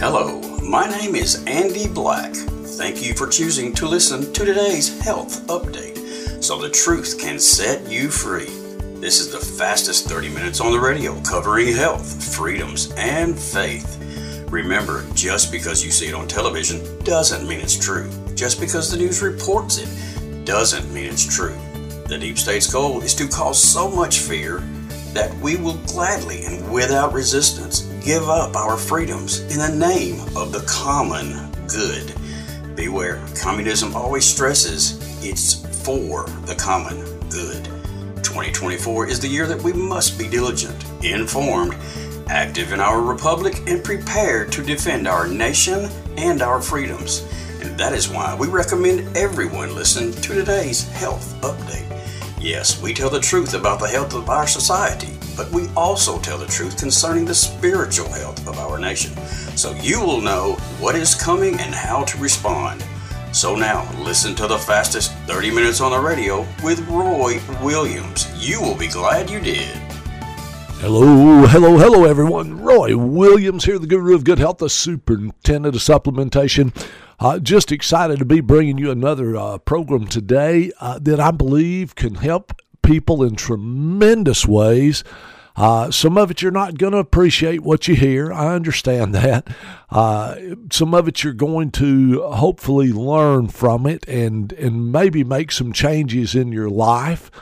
Hello, my name is Andy Black. Thank you for choosing to listen to today's health update so the truth can set you free. This is the fastest 30 minutes on the radio covering health, freedoms, and faith. Remember, just because you see it on television doesn't mean it's true. Just because the news reports it doesn't mean it's true. The deep state's goal is to cause so much fear that we will gladly and without resistance give up our freedoms in the name of the common good. Beware, communism always stresses it's for the common good. 2024 is the year that we must be diligent, informed, active in our republic, and prepared to defend our nation and our freedoms. And that is why we recommend everyone listen to today's health update. Yes, we tell the truth about the health of our society, but we also tell the truth concerning the spiritual health of our nation. So you will know what is coming and how to respond. So now, listen to the fastest 30 minutes on the radio with Roy Williams. You will be glad you did. Hello, hello, hello, everyone. Roy Williams here, the guru of good health, the superintendent of supplementation. Uh, just excited to be bringing you another uh, program today uh, that I believe can help people in tremendous ways. Uh, some of it you're not going to appreciate what you hear. I understand that. Uh, some of it you're going to hopefully learn from it and and maybe make some changes in your life.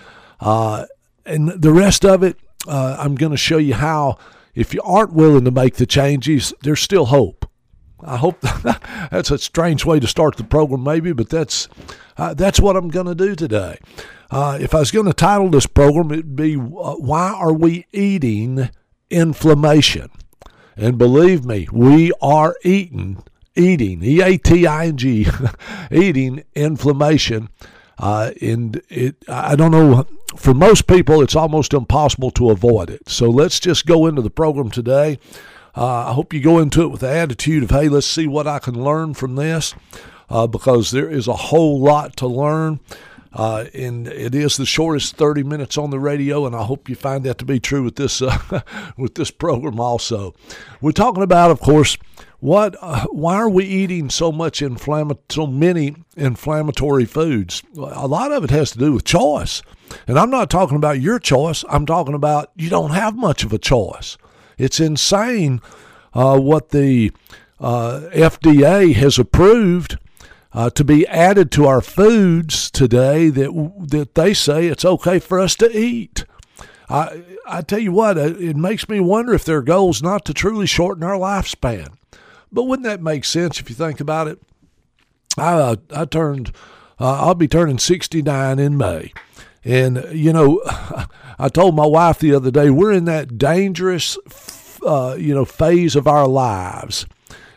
Uh, and the rest of it, I'm going to show you how. If you aren't willing to make the changes, there's still hope. I hope that's a strange way to start the program, maybe, but that's uh, that's what I'm going to do today. Uh, if I was going to title this program, it'd be uh, "Why Are We Eating Inflammation?" And believe me, we are eating, eating, E A T I N G, eating inflammation. Uh, and it, I don't know, for most people, it's almost impossible to avoid it. So let's just go into the program today. Uh, I hope you go into it with the attitude of, hey, let's see what I can learn from this, uh, because there is a whole lot to learn. Uh, and it is the shortest 30 minutes on the radio, and I hope you find that to be true with this uh, with this program also. We're talking about, of course, what uh, why are we eating so much inflammatory, so many inflammatory foods? A lot of it has to do with choice, and I'm not talking about your choice. I'm talking about you don't have much of a choice. It's insane uh, what the uh, FDA has approved uh, to be added to our foods today that that they say it's okay for us to eat. I I tell you what, it makes me wonder if their goal is not to truly shorten our lifespan. But wouldn't that make sense if you think about it? I uh, I turned uh, I'll be turning 69 in May. And, you know, I told my wife the other day, we're in that dangerous, uh, you know, phase of our lives.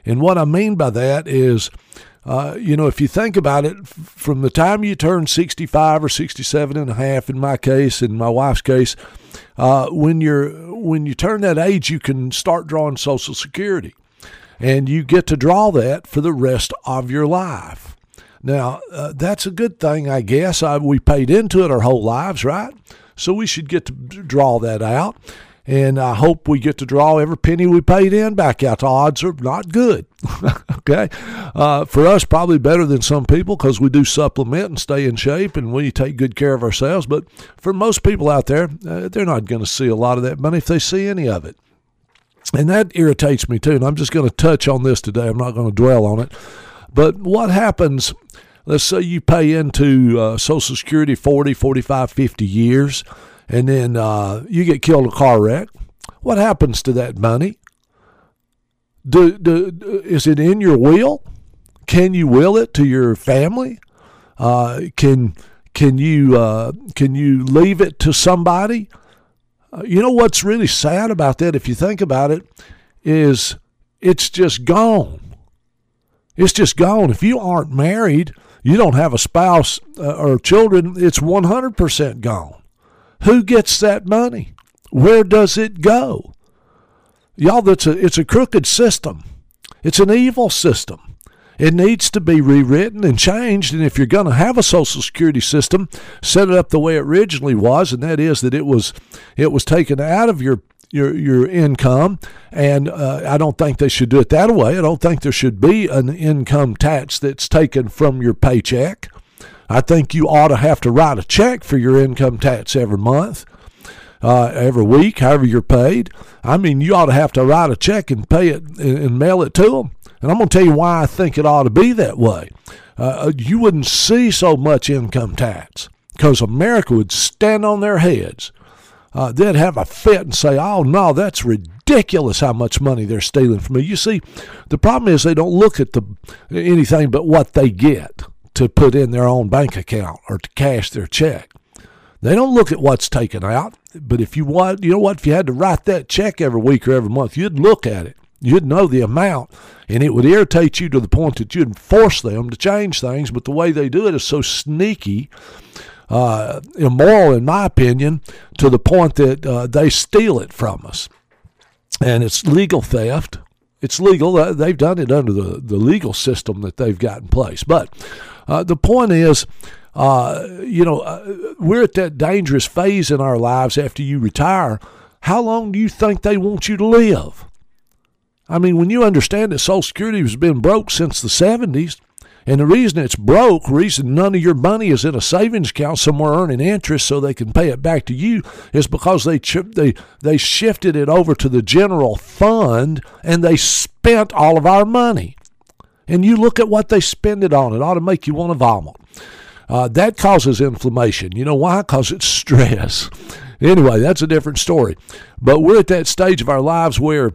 And what I mean by that is, uh, you know, if you think about it, from the time you turn 65 or 67 and a half, in my case, in my wife's case, uh, when you're when you turn that age, you can start drawing Social Security, and you get to draw that for the rest of your life. Now, uh, that's a good thing, I guess. I, we paid into it our whole lives, right? So we should get to draw that out. And I hope we get to draw every penny we paid in back out. The odds are not good. okay. Uh, for us, probably better than some people because we do supplement and stay in shape and we take good care of ourselves. But for most people out there, uh, they're not going to see a lot of that money if they see any of it. And that irritates me too. And I'm just going to touch on this today. I'm not going to dwell on it. But what happens? Let's say you pay into uh, Social Security 40, 45, 50 years, and then uh, you get killed in a car wreck. What happens to that money? Do, do, is it in your will? Can you will it to your family? Uh, can can you uh, can you leave it to somebody? Uh, you know what's really sad about that, if you think about it, is it's just gone. It's just gone. If you aren't married, you don't have a spouse uh, or children, it's 100% gone. Who gets that money? Where does it go? Y'all, that's a, it's a crooked system. It's an evil system. It needs to be rewritten and changed. And if you're going to have a Social Security system, set it up the way it originally was, and that is that it was it was taken out of your your your income, and uh, I don't think they should do it that way. I don't think there should be an income tax that's taken from your paycheck. I think you ought to have to write a check for your income tax every month, uh, every week, however you're paid. I mean, you ought to have to write a check and pay it and, mail it to them. And I'm going to tell you why I think it ought to be that way. Uh, you wouldn't see so much income tax because America would stand on their heads. Uh, they'd have a fit and say, "Oh no, that's ridiculous! How much money they're stealing from me." You see, the problem is they don't look at the anything but what they get to put in their own bank account or to cash their check. They don't look at what's taken out. But if you want, you know what? If you had to write that check every week or every month, you'd look at it. You'd know the amount, and it would irritate you to the point that you'd force them to change things. But the way they do it is so sneaky, uh, immoral, in my opinion, to the point that uh, they steal it from us. And it's legal theft it's legal. Uh, they've done it under the, the legal system that they've got in place. But uh, the point is, uh, you know, uh, we're at that dangerous phase in our lives after you retire. How long do you think they want you to live? I mean, when you understand that Social Security has been broke since the 70s, and the reason it's broke, reason none of your money is in a savings account somewhere earning interest so they can pay it back to you, is because they they they shifted it over to the general fund and they spent all of our money. And you look at what they spend it on; it ought to make you want to vomit. Uh, that causes inflammation. You know why? Because it's stress. Anyway, that's a different story. But we're at that stage of our lives where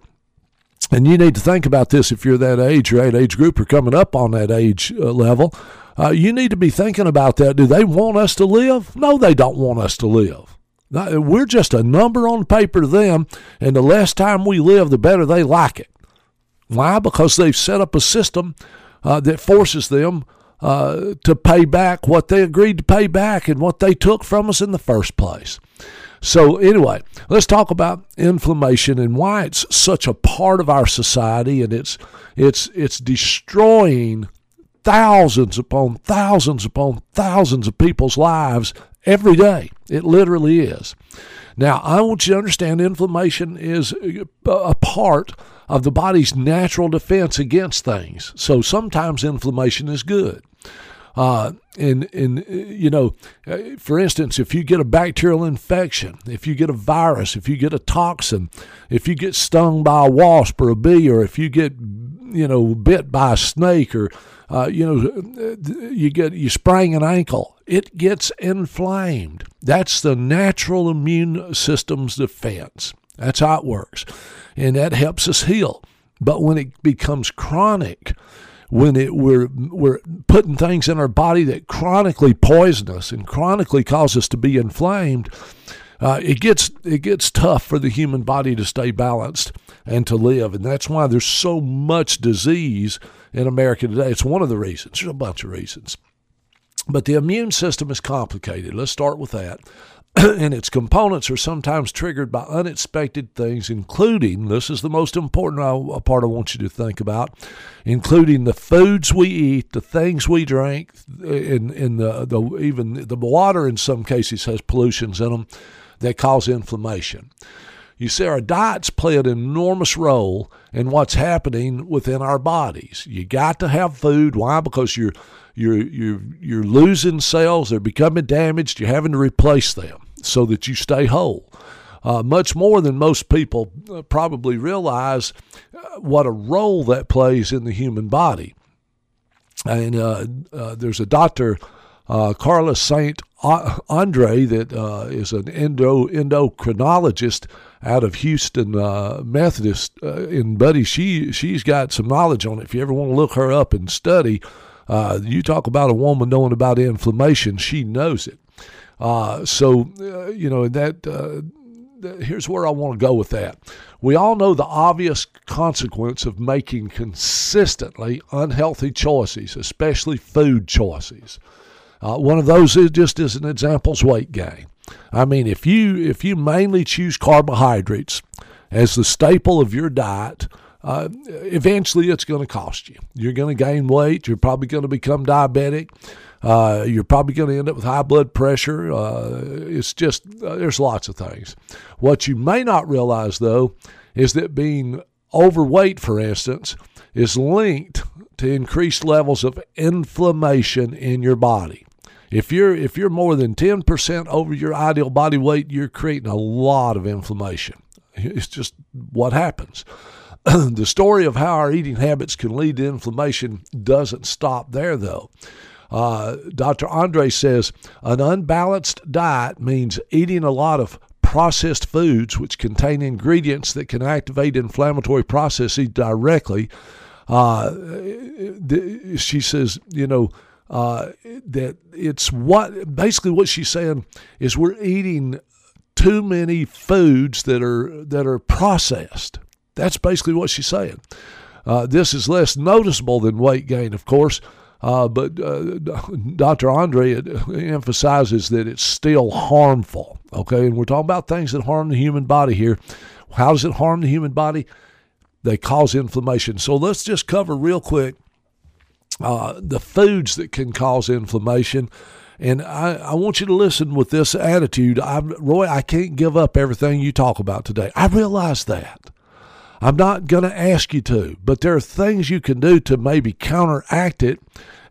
and you need to think about this if you're that age or that age group or coming up on that age uh, level. Uh, you need to be thinking about that. Do they want us to live? No, they don't want us to live. We're just a number on paper to them, and the less time we live, the better they like it. Why? Because they've set up a system uh, that forces them uh, to pay back what they agreed to pay back and what they took from us in the first place. So, anyway, let's talk about inflammation and why it's such a part of our society and it's, it's, it's destroying thousands upon thousands upon thousands of people's lives every day. It literally is. Now, I want you to understand inflammation is a part of the body's natural defense against things. So sometimes inflammation is good. Uh, and, and, you know, uh, for instance, if you get a bacterial infection, if you get a virus, if you get a toxin, if you get stung by a wasp or a bee, or if you get, you know, bit by a snake, or, uh, you know, you get, you sprain an ankle, it gets inflamed. That's the natural immune system's defense. That's how it works. And that helps us heal. But when it becomes chronic, when it we're we're putting things in our body that chronically poison us and chronically cause us to be inflamed, uh, it gets it gets tough for the human body to stay balanced and to live, and that's why there's so much disease in America today. It's one of the reasons. There's a bunch of reasons. But the immune system is complicated. Let's start with that. and its components are sometimes triggered by unexpected things, including this is the most important part I want you to think about, including the foods we eat, the things we drink, and, and the, the even the water in some cases has pollutions in them that cause inflammation. You see, our diets play an enormous role in what's happening within our bodies. You got to have food. Why? Because you're you're you're you're losing cells. They're becoming damaged. You're having to replace them so that you stay whole. Uh, much more than most people uh, probably realize uh, what a role that plays in the human body. And uh, uh there's a doctor, uh, Carlos Saint Andre, that is an endo endocrinologist out of Houston Methodist and Buddy. She she's got some knowledge on it. If you ever want to look her up and study, you talk about a woman knowing about inflammation. She knows it. Uh, so, uh, you know, that uh, here's where I want to go with that. We all know the obvious consequence of making consistently unhealthy choices, especially food choices. Uh, one of those is just as an example is weight gain. I mean, if you if you mainly choose carbohydrates as the staple of your diet, uh, eventually it's going to cost you. You're going to gain weight. You're probably going to become diabetic. Uh, you're probably going to end up with high blood pressure. Uh, it's just, uh, there's lots of things. What you may not realize, though, is that being overweight, for instance, is linked to increased levels of inflammation in your body. If you're if you're more than 10% over your ideal body weight, you're creating a lot of inflammation. It's just what happens. the story of how our eating habits can lead to inflammation doesn't stop there, though. Uh, Dr. Andre says an unbalanced diet means eating a lot of processed foods which contain ingredients that can activate inflammatory processes directly. Uh, she says, you know, uh, that it's what basically what she's saying is we're eating too many foods that are that are processed. That's basically what she's saying. Uh, this is less noticeable than weight gain, of course, uh, but uh, Dr. Andre emphasizes that it's still harmful. Okay, and we're talking about things that harm the human body here. How does it harm the human body? They cause inflammation. So let's just cover real quick uh, the foods that can cause inflammation. And I, I want you to listen with this attitude. I, Roy, I can't give up everything you talk about today. I realize that. I'm not going to ask you to, but there are things you can do to maybe counteract it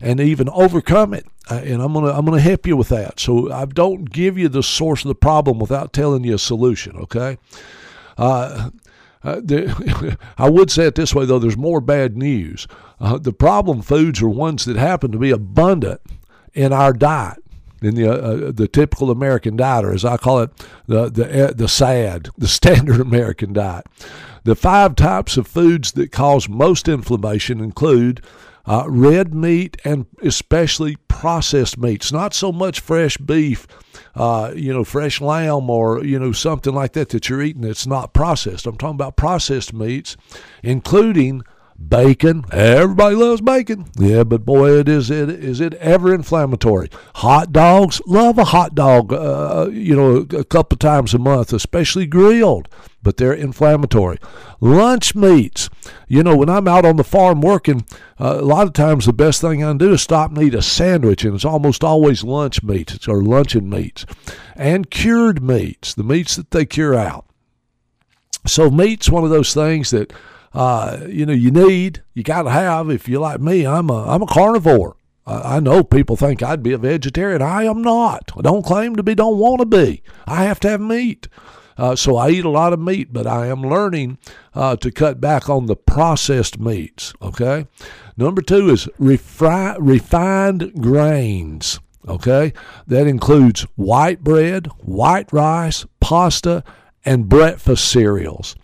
and even overcome it. Uh, and I'm gonna I'm gonna help you with that. So I don't give you the source of the problem without telling you a solution. Okay. Uh, uh, the, I would say it this way though: there's more bad news. Uh, the problem foods are ones that happen to be abundant in our diet in the uh, uh the typical American diet, or as I call it, the the the SAD, the standard American diet. The five types of foods that cause most inflammation include uh, red meat and especially processed meats. Not so much fresh beef, uh, you know, fresh lamb or you know something like that that you're eating that's not processed. I'm talking about processed meats, including Bacon, everybody loves bacon. Yeah, but boy, it is it is it ever inflammatory. Hot dogs, love a hot dog. Uh, you know, a couple times a month, especially grilled, but they're inflammatory. Lunch meats. You know, when I'm out on the farm working, uh, a lot of times the best thing I can do is stop and eat a sandwich, and it's almost always lunch meats or luncheon meats, and cured meats, the meats that they cure out. So meat's one of those things that uh, you know, you need, you got to have. If you're like me, I'm a, I'm a carnivore. I, I know people think I'd be a vegetarian. I am not. I don't claim to be, don't want to be. I have to have meat. Uh, so I eat a lot of meat, but I am learning uh, to cut back on the processed meats. Okay. Number two is refri- refined grains. Okay. That includes white bread, white rice, pasta, and breakfast cereals.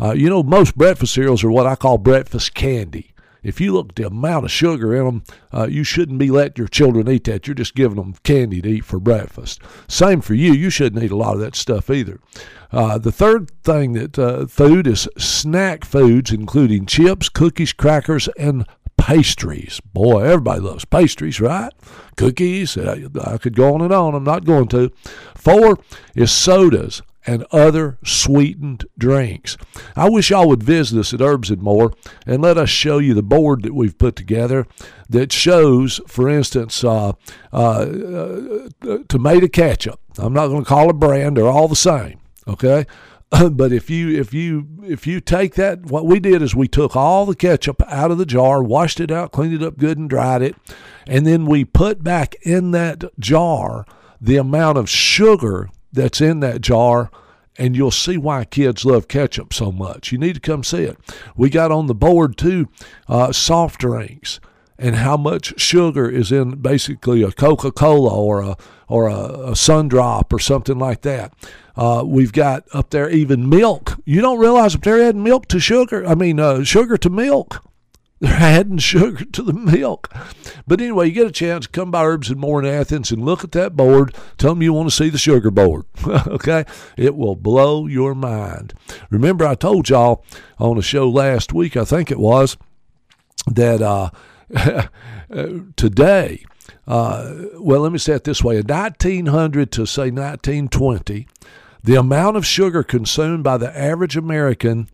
Uh, you know, most breakfast cereals are what I call breakfast candy. If you look at the amount of sugar in them, uh, you shouldn't be letting your children eat that. You're just giving them candy to eat for breakfast. Same for you. You shouldn't eat a lot of that stuff either. Uh, the third thing that uh, food is snack foods, including chips, cookies, crackers, and pastries. Boy, everybody loves pastries, right? Cookies. Uh, I could go on and on. I'm not going to. Four is sodas and other sweetened drinks. I wish y'all would visit us at Herbs and More and let us show you the board that we've put together that shows, for instance, uh, uh, uh, tomato ketchup. I'm not going to call a brand; they're all the same. Okay, but if you if you if you take that, what we did is we took all the ketchup out of the jar, washed it out, cleaned it up good, and dried it, and then we put back in that jar the amount of sugar that's in that jar and you'll see why kids love ketchup so much. You need to come see it. We got on the board too uh, soft drinks and how much sugar is in basically a Coca Cola or a or a, a Sun Drop or something like that. Uh, we've got up there even milk. You don't realize there adding milk to sugar. I mean, uh, sugar to milk. They're adding sugar to the milk. But anyway, you get a chance, come by Herbs and More in Athens and look at that board. Tell them you want to see the sugar board. okay? It will blow your mind. Remember, I told y'all on a show last week, I think it was, that uh, today, uh, well, let me say it this way in 1900 to say 1920, the amount of sugar consumed by the average American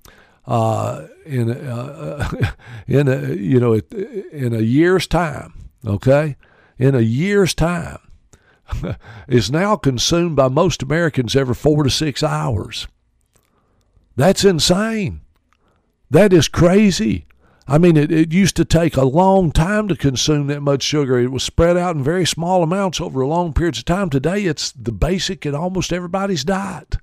uh, in uh, in a, you know in a year's time, okay, in a year's time is now consumed by most Americans every four to six hours. That's insane. That is crazy. I mean, it, it used to take a long time to consume that much sugar. It was spread out in very small amounts over long periods of time. Today, it's the basic in almost everybody's diet.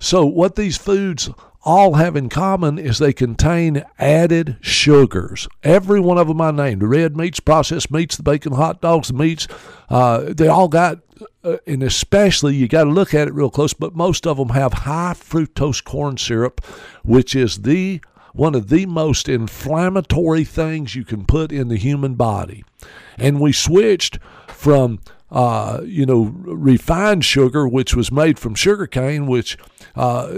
So, what these foods all have in common is they contain added sugars. Every one of them I named the red meats, processed meats, the bacon, hot dogs, the meats uh, they all got, uh, and especially you got to look at it real close, but most of them have high fructose corn syrup, which is the one of the most inflammatory things you can put in the human body. And we switched from uh, you know, refined sugar, which was made from sugar cane, which uh,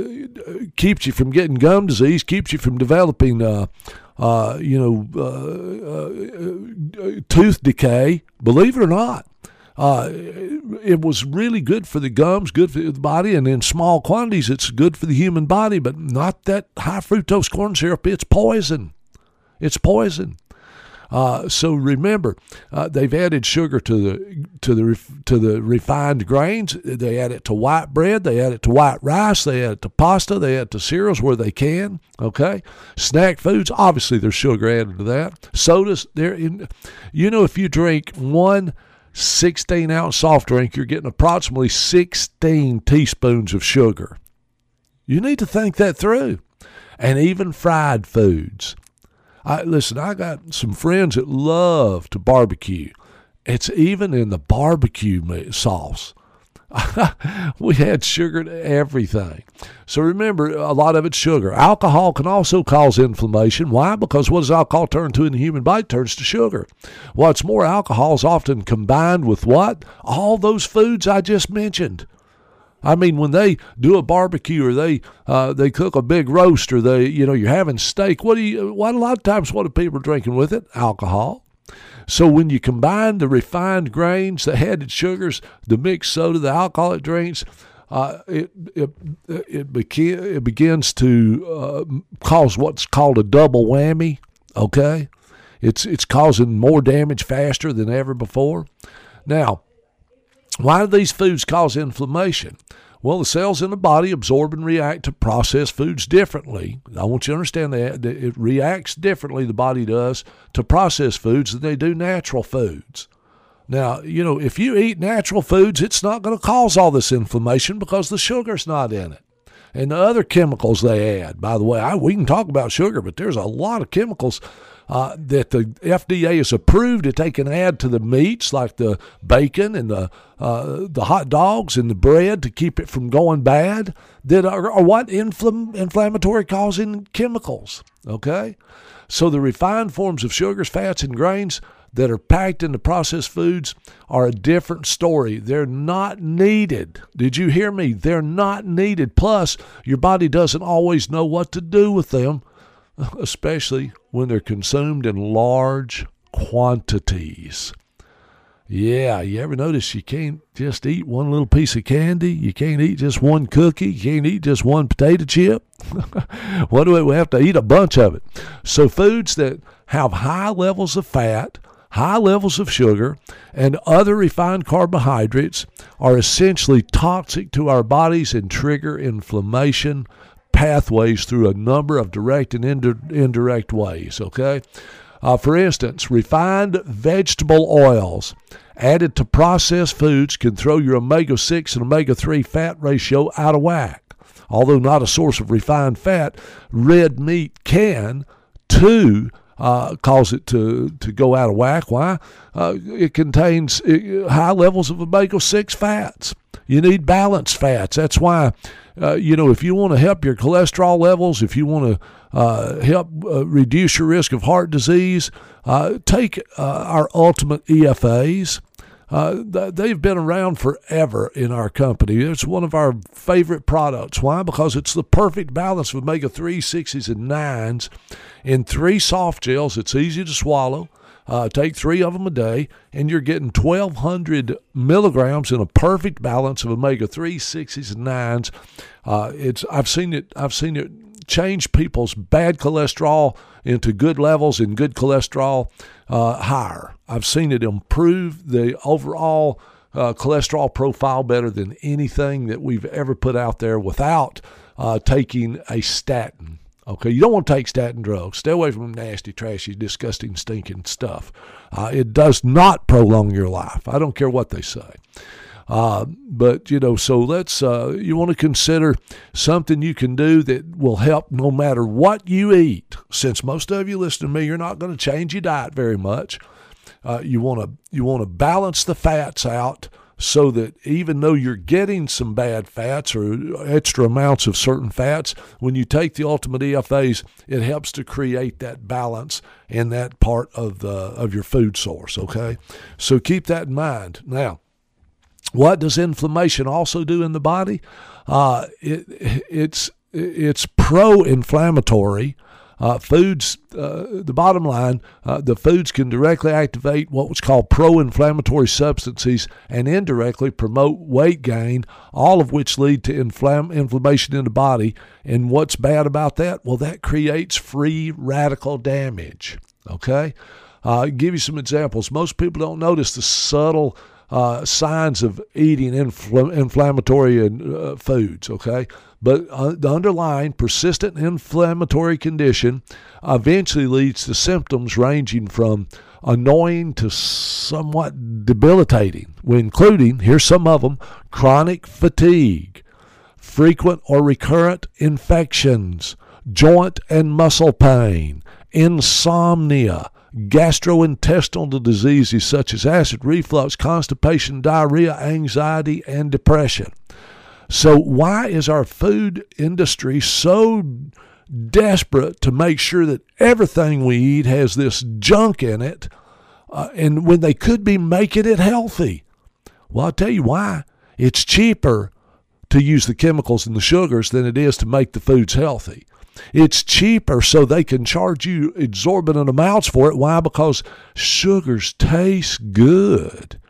keeps you from getting gum disease, keeps you from developing, uh, uh you know, uh, uh, tooth decay. Believe it or not. it was really good for the gums, good for the body, and in small quantities, it's good for the human body, but not that high fructose corn syrup. It's poison. It's poison. Uh, so remember, uh, they've added sugar to the to the to the refined grains. They add it to white bread. They add it to white rice. They add it to pasta. They add it to cereals where they can. Okay, snack foods. Obviously, there's sugar added to that. Sodas. There, you know, if you drink one 16 ounce soft drink, you're getting approximately 16 teaspoons of sugar. You need to think that through. And even fried foods. I listen. I got some friends that love to barbecue. It's even in the barbecue sauce. we had sugar to everything. So remember, a lot of it's sugar. Alcohol can also cause inflammation. Why? Because what does alcohol turn to in the human body? Turns to sugar. What's more, alcohol is often combined with what? All those foods I just mentioned. I mean, when they do a barbecue or they uh, they cook a big roast or they you know you're having steak, what do you? What a lot of times what are people drinking with it? Alcohol. So when you combine the refined grains, the added sugars, the mixed soda, the alcoholic drinks, uh, it it it, beca- it begins to uh, cause what's called a double whammy. Okay, it's it's causing more damage faster than ever before. Now, why do these foods cause inflammation? Well, the cells in the body absorb and react to processed foods differently. I want you to understand that, it reacts differently, the body does, to processed foods than they do natural foods. Now, you know, if you eat natural foods, it's not going to cause all this inflammation because the sugar's not in it. And the other chemicals they add, by the way, I, we can talk about sugar, but there's a lot of chemicals uh, that the FDA has approved that they can add to the meats, like the bacon and the uh, the hot dogs and the bread, to keep it from going bad. That are, are what infl- inflammatory causing chemicals. Okay, so the refined forms of sugars, fats, and grains that are packed into processed foods are a different story. They're not needed. Did you hear me? They're not needed. Plus, your body doesn't always know what to do with them especially when they're consumed in large quantities. Yeah, you ever notice you can't just eat one little piece of candy? You can't eat just one cookie? You can't eat just one potato chip? what do we, have to eat a bunch of it? So, foods that have high levels of fat, high levels of sugar, and other refined carbohydrates are essentially toxic to our bodies and trigger inflammation, pathways through a number of direct and indirect ways, okay? Uh, for instance, refined vegetable oils added to processed foods can throw your omega 6 and omega 3 fat ratio out of whack. Although not a source of refined fat, red meat can, too, uh, cause it to, to go out of whack. Why? Uh, it contains high levels of omega 6 fats. You need balanced fats. That's why uh, you know, if you want to help your cholesterol levels, if you want to uh, help uh, reduce your risk of heart disease, uh, take uh, our Ultimate EFAs. they've been around forever in our company. It's one of our favorite products. Why? Because it's the perfect balance of omega 3, 6s, and 9s in three soft gels. It's easy to swallow. Uh, take three of them a day, and you're getting 1,200 milligrams in a perfect balance of omega 3, 6s, and 9s. Uh, it's I've seen it. I've seen it change people's bad cholesterol into good levels and good cholesterol uh, higher. I've seen it improve the overall uh, cholesterol profile better than anything that we've ever put out there without uh, taking a statin. Okay, you don't want to take statin drugs. Stay away from nasty, trashy, disgusting, stinking stuff. Uh, it does not prolong your life. I don't care what they say. Uh, but you know, so let's uh, you want to consider something you can do that will help no matter what you eat. Since most of you listen to me, you're not going to change your diet very much. Uh, you want to you want to balance the fats out so that even though you're getting some bad fats or extra amounts of certain fats, when you take the ultimate EFAs, it helps to create that balance in that part of the of your food source. Okay, so keep that in mind. Now, what does inflammation also do in the body? Uh, it, it's it's pro-inflammatory uh, foods, uh, the bottom line, uh, the foods can directly activate what was called pro inflammatory substances and indirectly promote weight gain, all of which lead to inflam- inflammation in the body. And what's bad about that? Well, that creates free radical damage. Okay? Uh, give you some examples. Most people don't notice the subtle uh, signs of eating infl- inflammatory uh, foods, okay? But uh, the underlying persistent inflammatory condition eventually leads to symptoms ranging from annoying to somewhat debilitating, including, here's some of them chronic fatigue, frequent or recurrent infections, joint and muscle pain, insomnia, gastrointestinal diseases such as acid reflux, constipation, diarrhea, anxiety, and depression. So, why is our food industry so desperate to make sure that everything we eat has this junk in it, uh, and when they could be making it healthy? Well, I'll tell you why. It's cheaper to use the chemicals and the sugars than it is to make the foods healthy. It's cheaper, so they can charge you exorbitant amounts for it. Why? Because sugars taste good.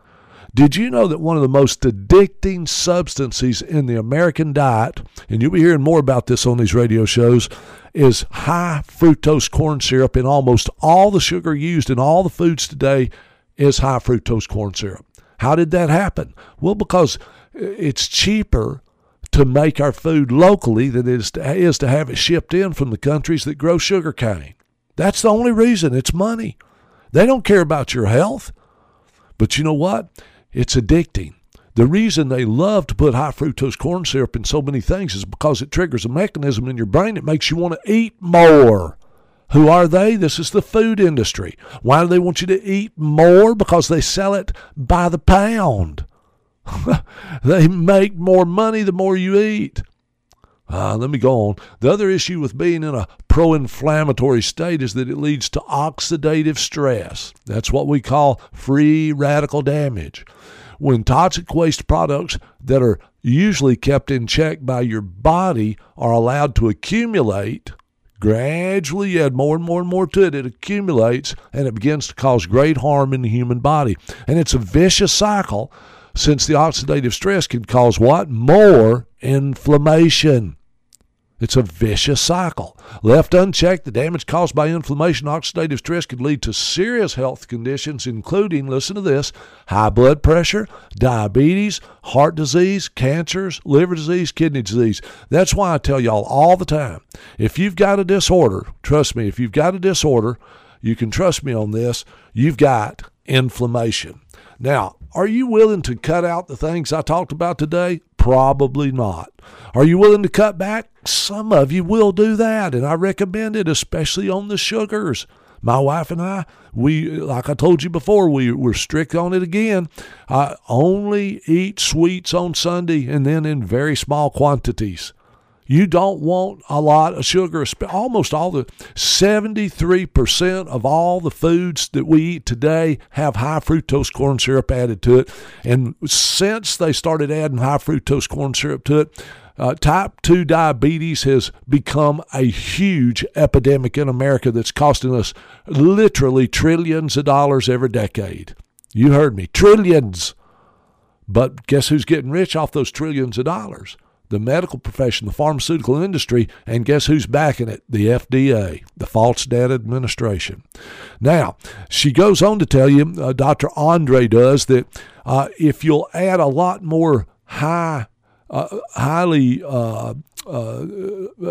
Did you know that one of the most addicting substances in the American diet, and you'll be hearing more about this on these radio shows, is high fructose corn syrup? And almost all the sugar used in all the foods today is high fructose corn syrup. How did that happen? Well, because it's cheaper to make our food locally than it is to, is to have it shipped in from the countries that grow sugar cane. That's the only reason. It's money. They don't care about your health. But you know what? It's addicting. The reason they love to put high fructose corn syrup in so many things is because it triggers a mechanism in your brain that makes you want to eat more. Who are they? This is the food industry. Why do they want you to eat more? Because they sell it by the pound. they make more money the more you eat. Uh, let me go on. The other issue with being in a pro inflammatory state is that it leads to oxidative stress. That's what we call free radical damage. When toxic waste products that are usually kept in check by your body are allowed to accumulate, gradually you add more and more and more to it, it accumulates and it begins to cause great harm in the human body. And it's a vicious cycle since the oxidative stress can cause what? More inflammation. It's a vicious cycle. Left unchecked, the damage caused by inflammation, oxidative stress could lead to serious health conditions, including, listen to this, high blood pressure, diabetes, heart disease, cancers, liver disease, kidney disease. That's why I tell y'all all the time if you've got a disorder, trust me, if you've got a disorder, you can trust me on this, you've got inflammation. Now, are you willing to cut out the things I talked about today? Probably not. Are you willing to cut back? Some of you will do that, and I recommend it, especially on the sugars. My wife and I, we like I told you before, we we're strict on it again. I only eat sweets on Sunday, and then in very small quantities. You don't want a lot of sugar. Almost all the 73% of all the foods that we eat today have high fructose corn syrup added to it. And since they started adding high fructose corn syrup to it, uh, type 2 diabetes has become a huge epidemic in America that's costing us literally trillions of dollars every decade. You heard me, trillions. But guess who's getting rich off those trillions of dollars? The medical profession, the pharmaceutical industry, and guess who's backing it? The FDA, the False Debt Administration. Now, she goes on to tell you, uh, Dr. Andre does, that uh, if you'll add a lot more high, uh, highly uh, uh,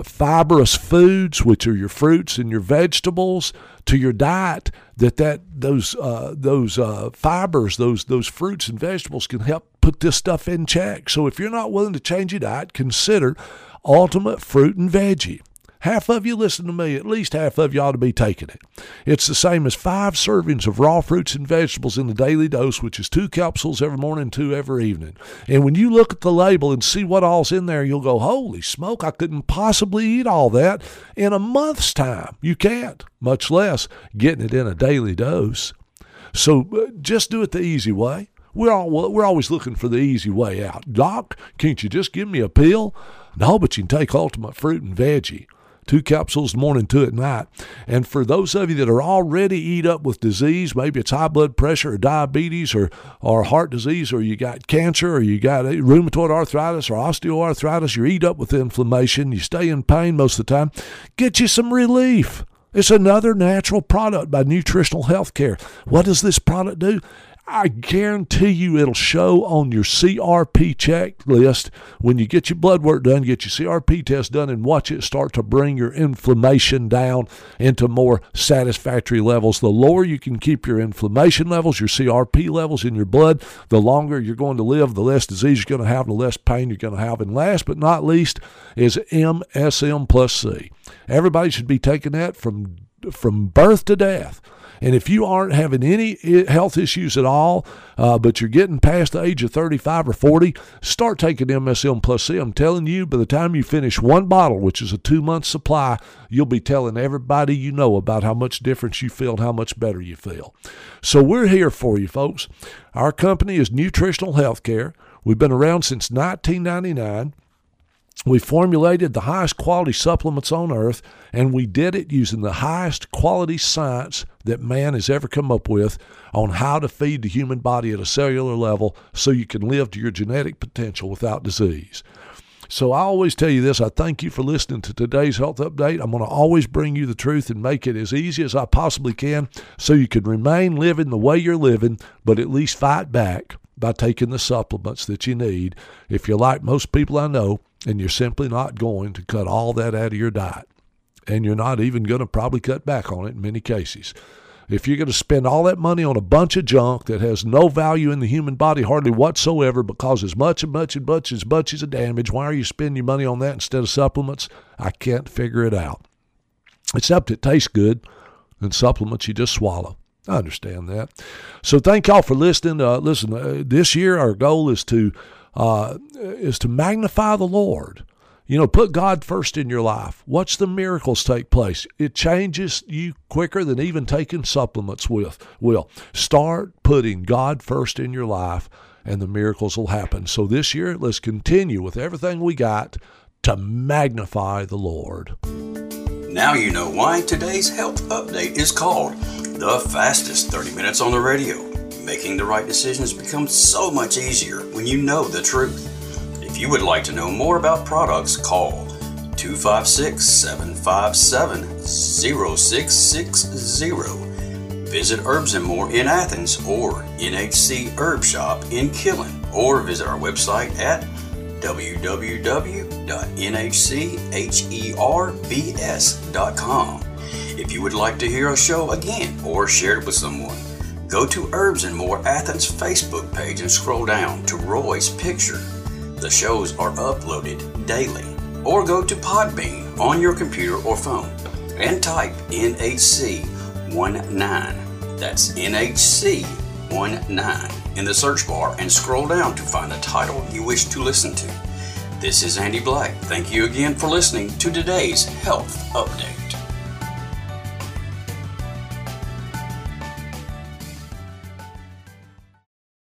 fibrous foods, which are your fruits and your vegetables, to your diet, that that those uh, those uh, fibers, those those fruits and vegetables can help put this stuff in check. So if you're not willing to change your diet, consider Ultimate Fruit and Veggie. Half of you listen to me, at least half of you ought to be taking it. It's the same as five servings of raw fruits and vegetables in the daily dose, which is two capsules every morning, two every evening. And when you look at the label and see what all's in there, you'll go, holy smoke, I couldn't possibly eat all that in a month's time. You can't, much less getting it in a daily dose. So uh, just do it the easy way. We're, all, we're always looking for the easy way out. Doc, can't you just give me a pill? No, but you can take Ultimate Fruit and Veggie two capsules morning, two at night. And for those of you that are already eat up with disease, maybe it's high blood pressure or diabetes or, or heart disease, or you got cancer or you got rheumatoid arthritis or osteoarthritis, you're eat up with inflammation, you stay in pain most of the time, get you some relief. It's another natural product by Nutritional Healthcare. What does this product do? I guarantee you it'll show on your CRP checklist when you get your blood work done, get your CRP test done, and watch it start to bring your inflammation down into more satisfactory levels. The lower you can keep your inflammation levels, your CRP levels in your blood, the longer you're going to live, the less disease you're going to have, the less pain you're going to have. And last but not least is MSM plus C. Everybody should be taking that from from birth to death. And if you aren't having any health issues at all, uh, but you're getting past the age of 35 or 40, start taking MSM Plus C. I'm telling you, by the time you finish one bottle, which is a two month supply, you'll be telling everybody you know about how much difference you feel and how much better you feel. So we're here for you, folks. Our company is Nutritional Healthcare. We've been around since 1999. We formulated the highest quality supplements on earth, and we did it using the highest quality science that man has ever come up with on how to feed the human body at a cellular level so you can live to your genetic potential without disease. So I always tell you this I thank you for listening to today's health update. I'm going to always bring you the truth and make it as easy as I possibly can so you can remain living the way you're living, but at least fight back by taking the supplements that you need. If you're like most people I know, and you're simply not going to cut all that out of your diet. And you're not even going to probably cut back on it in many cases. If you're going to spend all that money on a bunch of junk that has no value in the human body hardly whatsoever but causes much and much and much as much as a damage, why are you spending your money on that instead of supplements? I can't figure it out. Except it tastes good, and supplements you just swallow. I understand that. So thank y'all for listening. Uh, listen, uh, this year our goal is to uh, is to magnify the Lord. You know, put God first in your life. Watch the miracles take place. It changes you quicker than even taking supplements with will. Start putting God first in your life and the miracles will happen. So this year, let's continue with everything we got to magnify the Lord. Now you know why today's health update is called the fastest 30 minutes on the radio. Making the right decisions becomes so much easier when you know the truth. If you would like to know more about products, call 256 757 0660. Visit Herbs and More in Athens or NHC Herb Shop in Killen or visit our website at www.nhcherbs.com. If you would like to hear a show again or share it with someone, Go to Herbs and More Athens Facebook page and scroll down to Roy's picture. The shows are uploaded daily. Or go to Podbean on your computer or phone and type NHC19. That's NHC19 in the search bar and scroll down to find the title you wish to listen to. This is Andy Black. Thank you again for listening to today's Health Update.